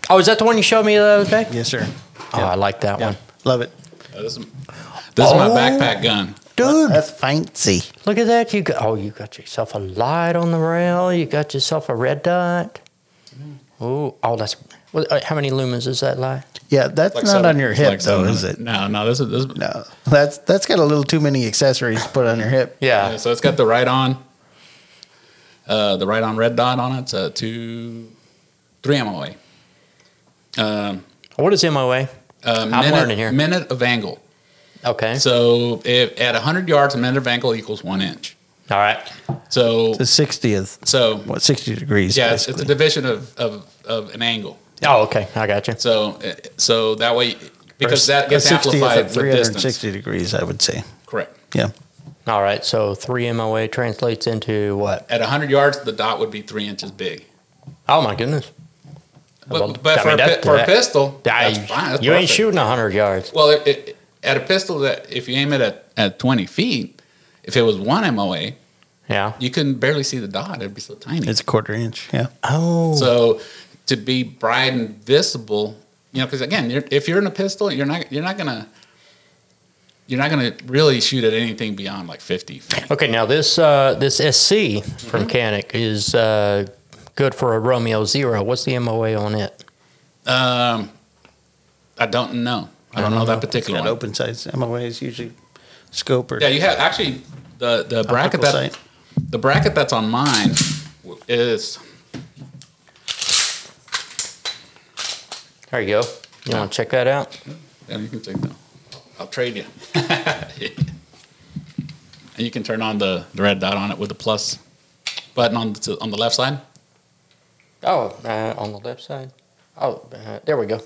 Oh, is that the one you showed me the other day? Yes, sir. Oh, I like that Yeah. one. Love it. This is, this is my Oh. backpack gun. Dude, That's fancy. look at that. You got, oh, you got yourself a light on the rail. You got yourself a red dot. Oh, oh, that's what, uh, how many lumens is that light? Yeah, that's Like not seven- on your hip like though, seven is it? No, no. This is this. No, that's that's got a little too many accessories to put on your hip. Yeah. yeah, so it's got the Riton, uh, the Riton red dot on it. It's a two, three MOA. Um, What is MOA? a I'm minute, learning here. Minute of angle. Okay. So if at 100 yards, a minute of angle equals one inch. All right. So The 60th, so what 60 degrees? yeah, it's, it's a division of, of, of an angle. Oh, okay. I got you. So uh, so that way because Or that gets amplified of with distance. 360 degrees, I would say. Correct. Yeah. All right. So three MOA translates into what? At 100 yards, the dot would be three inches big. Oh my goodness. But, Well, but I for, mean, a, pi- that- for a that- pistol, I- that's fine. That's you ain't perfect. shooting hundred yards. Well, it, it, at a pistol, that if you aim it at, at 20 feet, if it was one MOA, Yeah. you couldn't barely see the dot. It'd be so tiny. It's a quarter inch. Yeah. Oh. So to be bright and visible, you know, because again, you're, if you're in a pistol, you're not you're not gonna you're not gonna really shoot at anything beyond like 50 feet. Okay. Now this uh, this SC from Mm-hmm. Canik is uh, good for a Romeo Zero. What's the MOA on it? Um, I don't know. I don't know that particular Got one. open sights. MOA is usually scope or Yeah, you have actually the the bracket that sight. the bracket that's on mine is There you go. You want to check that out? Yeah, you can take that. I'll trade you. and you can turn on the, the red dot on it with the plus button on the, on the left side. Oh, uh, on the left side. Oh, uh, there we go.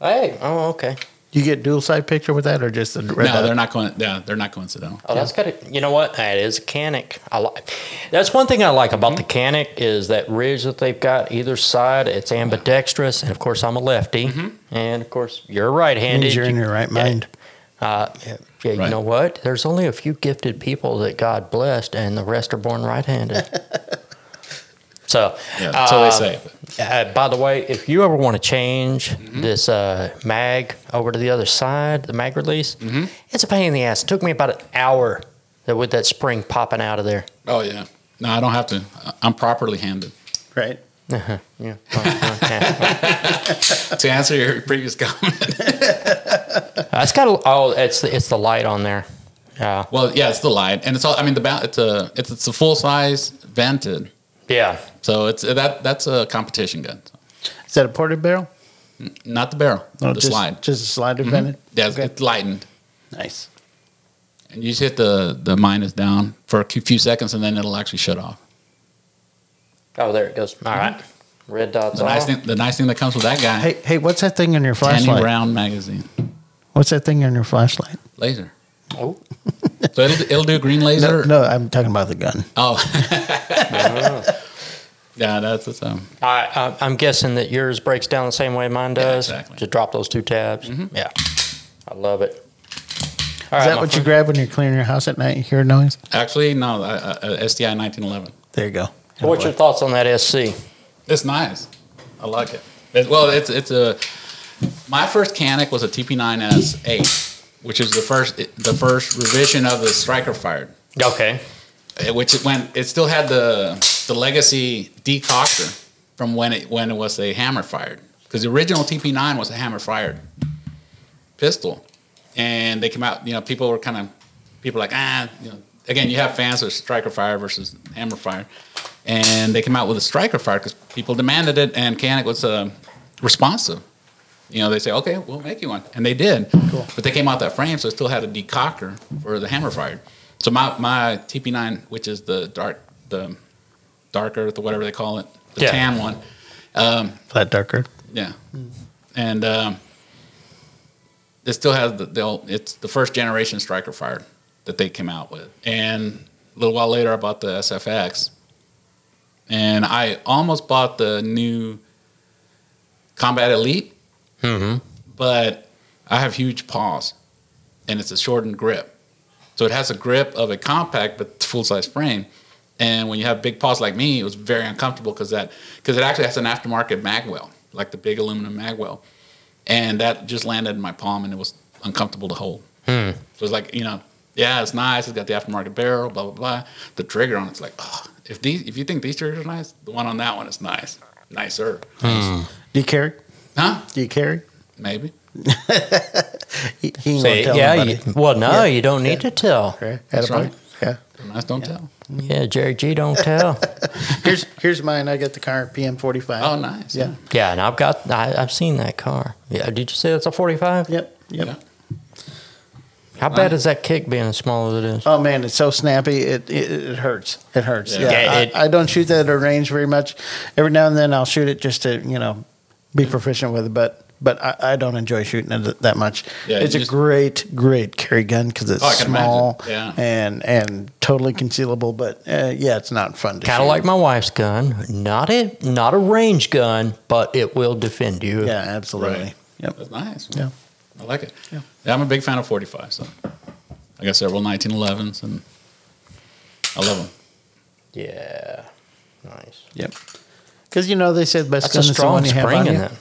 Hey. Oh, okay. You get dual side picture with that or just the red no, dot? they're not going. Yeah, they're not coincidental. Oh, that's kind of. You know what? That is a Canik. I like. That's one thing I like about the Canik is that ridge that they've got either side. It's ambidextrous, and of course I'm a lefty, and of course you're right-handed. Means you're in your right yeah, mind. Uh, yeah, yeah, you Right. know what? There's only a few gifted people that God blessed, and the rest are born right-handed. so, Yeah, that's what they say. Uh, by the way, if you ever want to change Mm-hmm. this uh, mag over to the other side, the mag release, Mm-hmm. it's a pain in the ass. It took me about an hour with that spring popping out of there. Oh yeah. No, I don't have to. I'm properly handed. Right. Yeah. Uh, uh, yeah. to answer your previous comment. Uh, it's got a, oh, it's the, it's the light on there. Yeah. well, yeah, it's the light, and it's all. I mean, the ba- it's a it's, it's a full size vented, Yeah. so it's that that's a competition gun. Is that a ported barrel? Not the barrel, No, the just, slide. Just a slider mm-hmm. vented? Yeah, Okay. it's lightened, Nice. and you just hit the the minus down for a few seconds, and then it'll actually shut off. Oh, there it goes. All right. Mm-hmm. Red dots The nice thing, the nice thing that comes with that guy, Hey, hey, what's that thing in your tiny flashlight? round magazine What's that thing in your flashlight? laser. Oh. So it'll it'll do green laser. no, I'm talking about the gun. Oh, yeah, that's the um. I, I, I'm guessing that yours breaks down the same way mine does. exactly. Just drop those two tabs. Yeah. I love it. All Is right, that my what you grab when you're cleaning your house at night? You hear a noise? Actually, no, uh, uh, STI 1911. There you go. So what's your thoughts on that SC? It's nice. I like it. It- well, it's it's a. My first Canik was a TP9SA, which is the first the first revision of the striker fired. Okay. Uh, Which it went. It still had the the legacy decocker from when it when it was a hammer fired because the original TP9 was a hammer fired pistol, and they came out. You know, people were kind of people like ah. You know, again, you have fans of striker fire versus hammer fire, and they came out with a striker fire because people demanded it, and Canik was uh, responsive. You know, they say, okay, we'll make you one. And they did. But they came out that frame, so it still had a decocker for the hammer fired. So my, my TP9, which is the dark, the dark earth or whatever they call it, the Yeah. tan one. Um, Flat darker. yeah. And um, it still has the, the old, it's the first generation striker fired that they came out with. And a little while later, I bought the SFX, and I almost bought the new Combat Elite, Mm-hmm. but I have huge paws, and it's a shortened grip, so it has a grip of a compact but full size frame. And when you have big paws like me, it was very uncomfortable because that because it actually has an aftermarket magwell, like the big aluminum magwell, and that just landed in my palm, and it was uncomfortable to hold. Hmm. So it was like, you know, yeah, it's nice. It's got the aftermarket barrel, blah blah blah. The trigger on it's like, oh, if these, if you think these triggers are nice, the one on that one is nice, nicer, Do you carry? Huh? Do you carry? Maybe. He, he ain't Say, gonna tell yeah, you, well, no, Yeah. you don't need to tell. Okay, That's right. Yeah. Nice, don't tell. Yeah, Jerry G don't tell. Here's here's mine. I got the Kahr PM45. Oh, nice. Yeah. yeah, and I've got, I, I've seen that car. Yeah, did you say it's a 45? Yep. Yep. Yeah. How bad is that kick being as small as it is? Oh man, it's so snappy. It it, it hurts. It hurts. Yeah. Yeah. Yeah, I, it- I don't shoot that at a range very much. Every now and then I'll shoot it just to you know be proficient with it, but. But I, I don't enjoy shooting it that much. Yeah, it's you a great, great carry gun because it's Oh, small. Yeah. and and totally concealable. But uh, yeah, it's not fun to Kind of like my wife's gun. Not a not a range gun, but it will defend you. yeah, absolutely. Right. Yep. That's nice. Yeah. I like it. Yeah. Yeah. I'm a big fan of 45. So I got several 1911s, and I love them. Yeah. Nice. Yep. Because you know they said best That's a gun is the strong one you have spring on in you. that.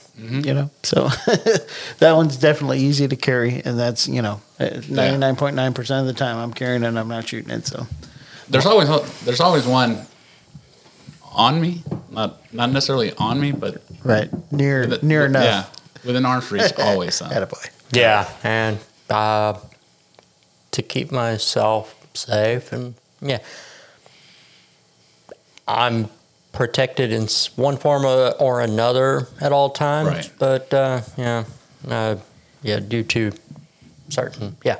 You know, so that one's definitely easy to carry, and that's you know ninety nine point nine percent of the time I'm carrying it, and I'm not shooting it. So There's always there's always one on me, not not necessarily on me, but right near with- near enough. Yeah, within arm's reach, always. Son. Attaboy. Yeah, and uh, to keep myself safe, and yeah, I'm protected in one form or or another at all times. Right. But uh, yeah, uh, yeah, due to certain, yeah,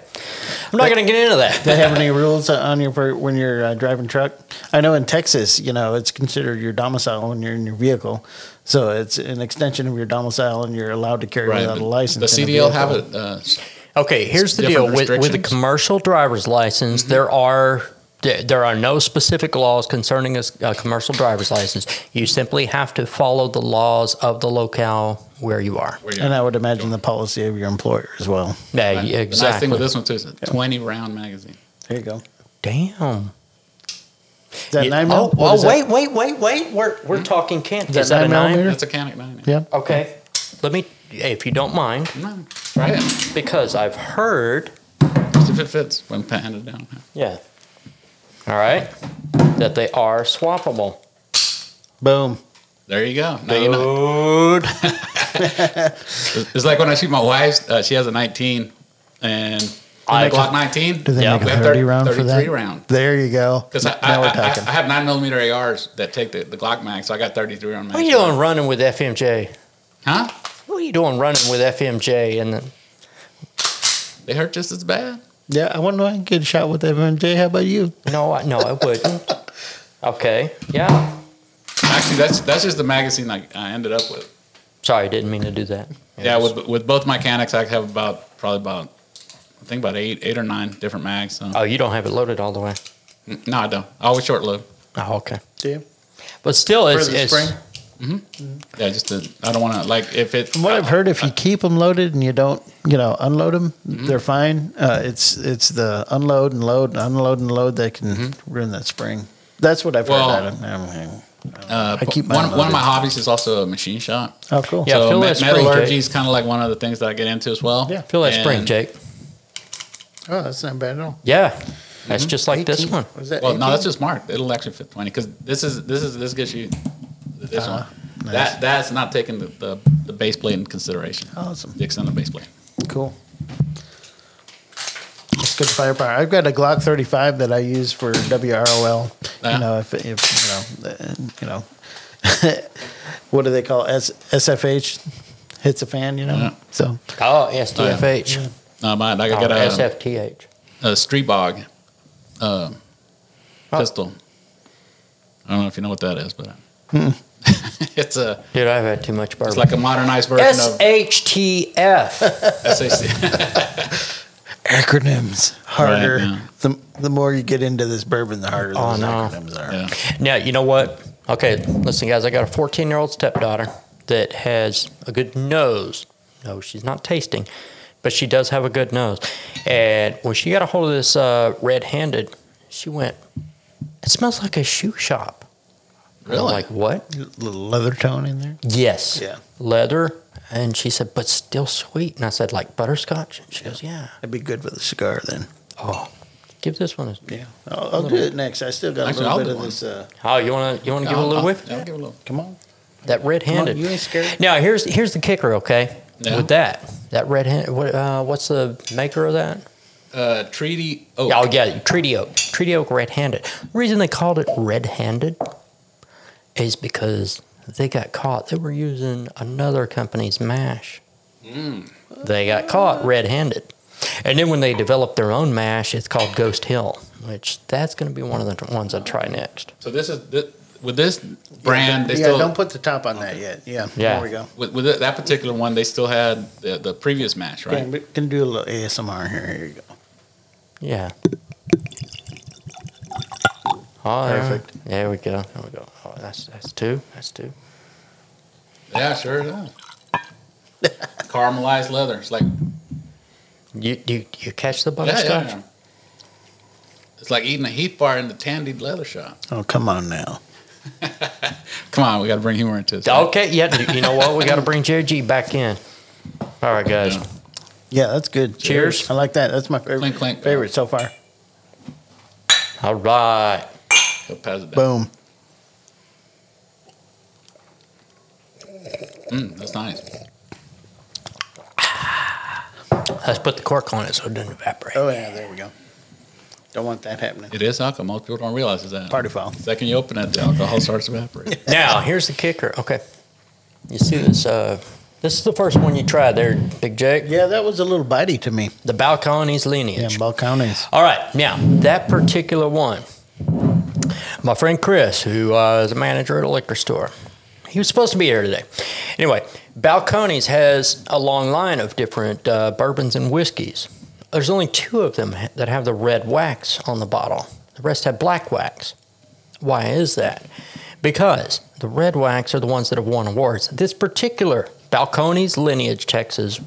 I'm not going to get into that. do They have any rules on your when you're uh, driving truck? I know in Texas, you know, it's considered your domicile when you're in your vehicle, so it's an extension of your domicile, and you're allowed to carry Right. without a license. The in a CDL have it. Uh, Okay, here's the deal with with a? Mm-hmm. commercial driver's license. There are there there are no specific laws concerning a commercial driver's license. You simply have to follow the laws of the locale where you are. And I would imagine the policy of your employer as well. Yeah, Right. yeah, The nice thing exactly. with this one too is a 20 round magazine. There you go. Damn. Is that Yeah, nine oh, mil? What oh is that? wait, wait, wait, wait. We're we're talking can. that Is that a nine nine? millimeter? That's a Canik 9. Yeah. Okay. Let me, if you don't mind, No, try it. because I've heard. Just if it fits when handed down. Yeah. All right. That they are swappable. Boom. There you go. Now you know. Dude. It's like when I shoot my wife. Uh, she has a 19, and I I Glock 19. Do they Yeah, make we a have 30 thir- round for 33 that? round. There you go. Because I, I, I. I have nine millimeter ARs that take the, the Glock mag, so I got 33 round. What are you doing running with FMJ? Huh? What are you doing running with FMJ? And then, They hurt just as bad. Yeah, I wonder if I can get a shot with FMJ. How about you? no, I, no, I wouldn't. Okay. Yeah. Actually, that's that's just the magazine I, I ended up with. Sorry, didn't mean to do that. Yeah, with with both mechanics, I have about probably about I think about eight eight or nine different mags. So. Oh, you don't have it loaded all the way. No, I don't. Always short load. Oh, okay. Do you? But still, For it's, the it's spring? Yeah, just to, I don't want to like if it. From what I've heard, if you keep them loaded and you don't, you know, unload them, Mm-hmm. they're fine. Uh, it's it's the unload and load, unload and load that can ruin that spring. That's what I've Mm-hmm. Well, heard. I don't, I don't- uh, I keep one, mine one of my hobbies is also a machine shop. oh, cool. Yeah. so fill me- that spring, metallurgy is kind of like one of the things that I get into as well. Yeah. Feel that spring, Jake. Oh, that's not bad at all. Yeah. That's just like this one. Was that Well, no, that's just marked. It'll actually fit twenty because this is this is this gets you this one. Ah, nice. That that's not taking the, the the base plate in consideration. Awesome. The extended base plate. Cool. It's good firepower. I've got a Glock 35 that I use for WROL. Yeah. You know, if, if you know, uh, you know, what do they call it? S, SFH hits a fan. You know, Yeah. so Oh, STFH. No, mine. I Oh, got a, SFTH. a Stribog uh, Oh. pistol. I don't know if you know what that is, but it's a Dude, I've had too much bourbon. it's like a modernized version of SHTF. Acronyms. harder. yeah. The the more you get into this bourbon, the harder Oh, those no. acronyms are. Yeah. Now, you know what? Okay, listen, guys, I got a 14 year old stepdaughter that has a good nose. No, she's not tasting, but she does have a good nose. And when she got a hold of this uh, red handed, she went, It smells like a shoe shop. And I'm like, what? little leather tone in there. Yes. Yeah. Leather. And she said, but still sweet. And I said, like butterscotch? And she goes, yeah. That'd be good with a cigar then. Oh, give this one a. Yeah, I'll, I'll do it next. I still got Actually, a I'll little bit of one. this. Uh, Oh, you want to you wanna give it a I'll- little I'll- whiff? I'll give a little. come on, That red come on, handed. you ain't scared. Now here's here's the kicker, okay? Yeah. With that, that red hand, what, uh, what's the maker of that? Uh, treaty. oak. Oh yeah, Treaty Oak. Treaty Oak red-handed. The reason they called it red-handed is because they got caught. They were using another company's mash. Mm. They got caught red-handed, and then when they developed their own mash, it's called Ghost Hill, which that's going to be one of the ones I try next. So this is thi- with this brand. yeah, they still don't put the top on that yet. Yeah, Yeah. there we go. with, with that particular one. They still had the, the previous mash, right? Okay, we can do a little ASMR here. Here you go. Yeah. Oh, there- Perfect. There we go. There we go. Oh, that's that's two. That's two. Yeah, sure it is. Caramelized leather. It's like You you you catch the yeah, butterscotch? yeah. It's like eating a Heath bar in the tandied leather shop. Oh, come on now. Come on, we got to bring humor into this. Okay, yeah. You know what? We got to bring Jerry G back in. All right, guys. Yeah. Yeah, that's good. Cheers. I like that. That's my favorite, Clink, clink. favorite so far. All right. He'll pass it down. Boom. Mm, that's nice. Let's put the cork on it so it doesn't evaporate. Oh yeah, there we go. Don't want that happening. It is alcohol. Most people don't realize it's that. Party foul. The Second you open it, the alcohol starts to evaporate. Now, here's the kicker. Okay. You see this? Uh, this is the first one you tried there, Big Jake. Yeah, that was a little bitey to me. The Balcones lineage. Yeah, lineage. Balcones. All right, now that particular one, my friend Chris, who uh, is a manager at a liquor store, he was supposed to be here today. Anyway, Balcones has a long line of different uh, bourbons and whiskeys. There's only two of them that have the red wax on the bottle. The rest have black wax. Why is that? Because the red wax are the ones that have won awards. This particular Balcones lineage Texas,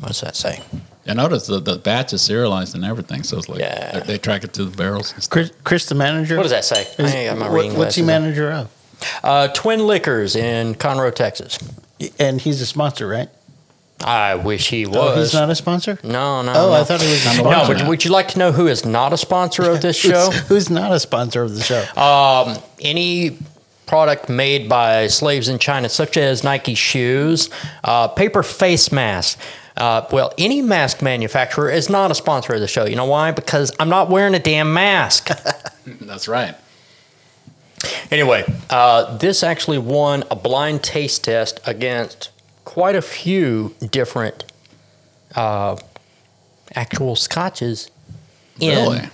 what does that say? I noticed the, the batch is serialized and everything, so it's like Yeah. they, they track it to the barrels. And stuff. Chris, Chris, the manager. What does that say? Is- I got my what- reading what's he glasses on. manager of? Uh, Twin Liquors in Conroe, Texas. And he's a sponsor, right? I wish he was. Oh, he's not a sponsor. No, no. Oh, no. I thought he was a I'm sponsor. No, one. would, would you like to know who is not a sponsor of this show? Who's, who's not a sponsor of the show? um, any product made by slaves in China, such as Nike shoes, uh, paper face masks. Uh, well, any mask manufacturer is not a sponsor of the show. You know why? Because I'm not wearing a damn mask. That's right. Anyway, uh, this actually won a blind taste test against quite a few different uh, actual scotches in Really?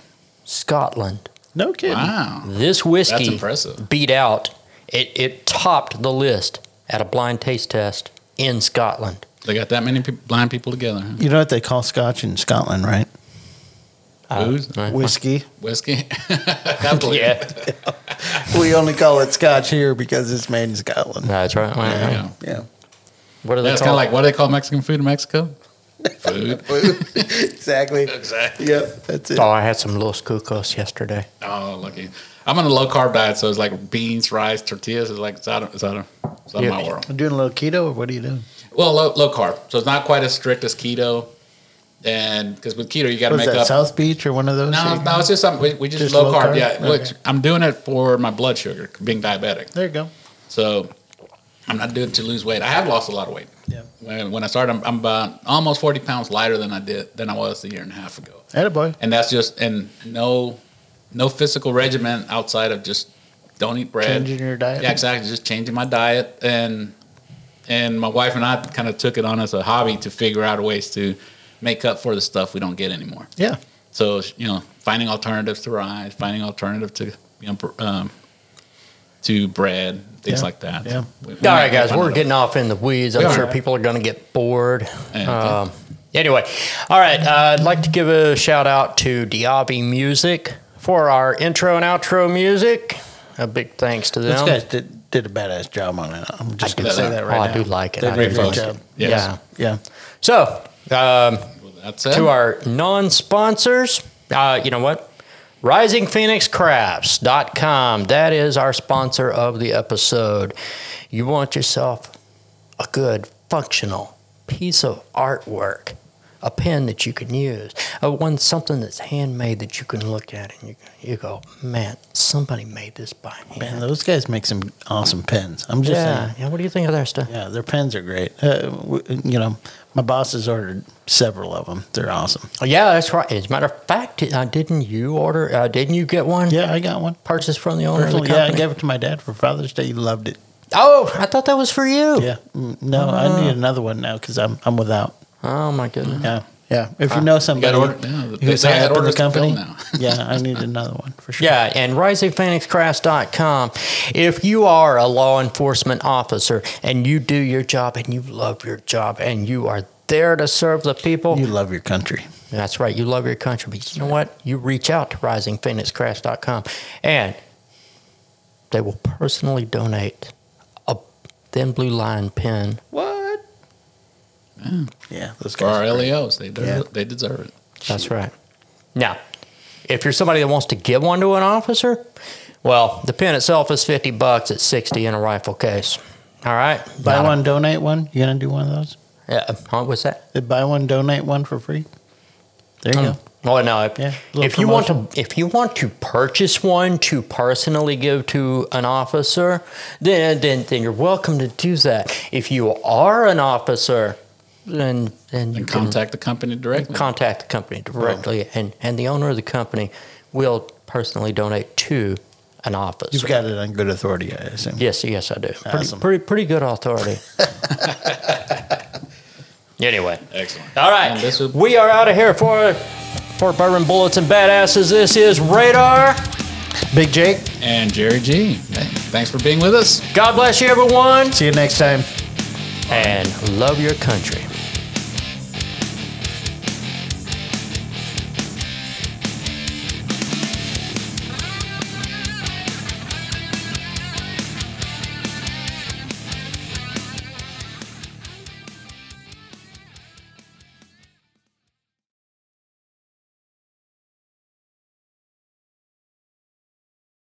Scotland. No kidding. Wow. This That's whiskey impressive. beat out, it, it topped the list at a blind taste test in Scotland. They got that many pe- blind people together. Huh? You know what they call Scotch in Scotland, right? Uh, Booze? right. Whiskey. Whiskey. I believe it. Yeah, we only call it Scotch here because it's made in Scotland. that's right. Well, There you. Yeah. What do they That's call kind of like what do they call Mexican food in Mexico? Food. exactly. exactly. Yep. That's it. Oh, I had some Los Cucos yesterday. Oh, lucky. I'm on a low carb diet, so it's like beans, rice, tortillas. It's like it's out of it's out of, it's out of Yeah. my world. I'm doing a little keto, or what are you doing? Well, low, low carb, so it's not quite as strict as keto. And because with keto, you got to make that up. South Beach or one of those? no, no, it's just something. We, we just, Just low, low carb. carb? Yeah, Okay. which I'm doing it for my blood sugar, being diabetic. There you go. So I'm not doing it to lose weight. I have lost a lot of weight. Yeah. When, when I started, I'm, I'm about almost 40 pounds lighter than I did than I was a year and a half ago. Attaboy. And that's just and no no physical regimen outside of just don't eat bread. Changing your diet. Yeah, exactly. Just changing my diet and and my wife and I kind of took it on as a hobby to figure out ways to make up for the stuff we don't get anymore. Yeah. So you know, finding alternatives to rice, finding alternative to you know um, to bread, things Yeah. like that. Yeah. We- we All right, guys, we're out. getting off in the weeds. I'm We sure are. people are going to get bored. Yeah, okay. Um, Anyway, all right. Uh, I'd like to give a shout out to Diaby Music for our intro and outro music. A big thanks to them. guys did, did a badass job on it. I'm just going to say that right Oh, right I do like it. They I did a do great like job. it. Yes. Yeah. Yeah. So, um, That's it. to our non-sponsors, uh, you know what? RisingPhoenixCrafts.com. That is our sponsor of the episode. You want yourself a good, functional piece of artwork, a pen that you can use, a one something that's handmade that you can look at and you you go, man, somebody made this by hand. Man, those guys make some awesome pens. I'm just yeah, saying. yeah. What do you think of their stuff? Yeah, their pens are great. Uh, you know, my boss has ordered several of them. They're awesome. Yeah, that's right. As a matter of fact, uh, didn't you order? Uh, didn't you get one? Yeah, I got one. Purchased from the owner of the yeah, I gave it to my dad for Father's Day. He loved it. oh, I thought that was for you. Yeah. Mm, No, I need another one now because I'm I'm without. Oh my goodness. Yeah. Yeah. If you know somebody order- yeah, who's they high got up in the orders to fill company, now. yeah, I need another one for sure. Yeah, and risingphoenixcrafts.com. If you are a law enforcement officer and you do your job and you love your job and you are there to serve the people, You love your country. that's right, you love your country. But you know what? You reach out to risingphoenixcrafts.com and they will personally donate a thin blue line pen. What? Yeah, those for our guys. are. LEOs. They, deserve, Yeah. they deserve it. That's right. Now, if you're somebody that wants to give one to an officer, well, the pen itself is 50 bucks It's 60 in a rifle case. All right? Buy Not a- one, donate one. You gonna do one of those? Yeah, huh, what's that? Uh, Buy one, donate one for free. There you go. Oh no! If, Yeah, if you want to, if you want to purchase one to personally give to an officer, then then then you're welcome to do that. If you are an officer, then then you And can contact the company directly. contact the company directly, and and the owner of the company will personally donate to an office. You've got it on good authority, I assume. Yes, yes, I do. Pretty, Awesome. pretty, pretty good authority. anyway, Excellent. all right, And this would- we are out of here for for Bourbon Bullets and Badasses. This is Radar. Big Jake, and Jerry G. Thanks for being with us. God bless you, everyone, see you next time. and love your country.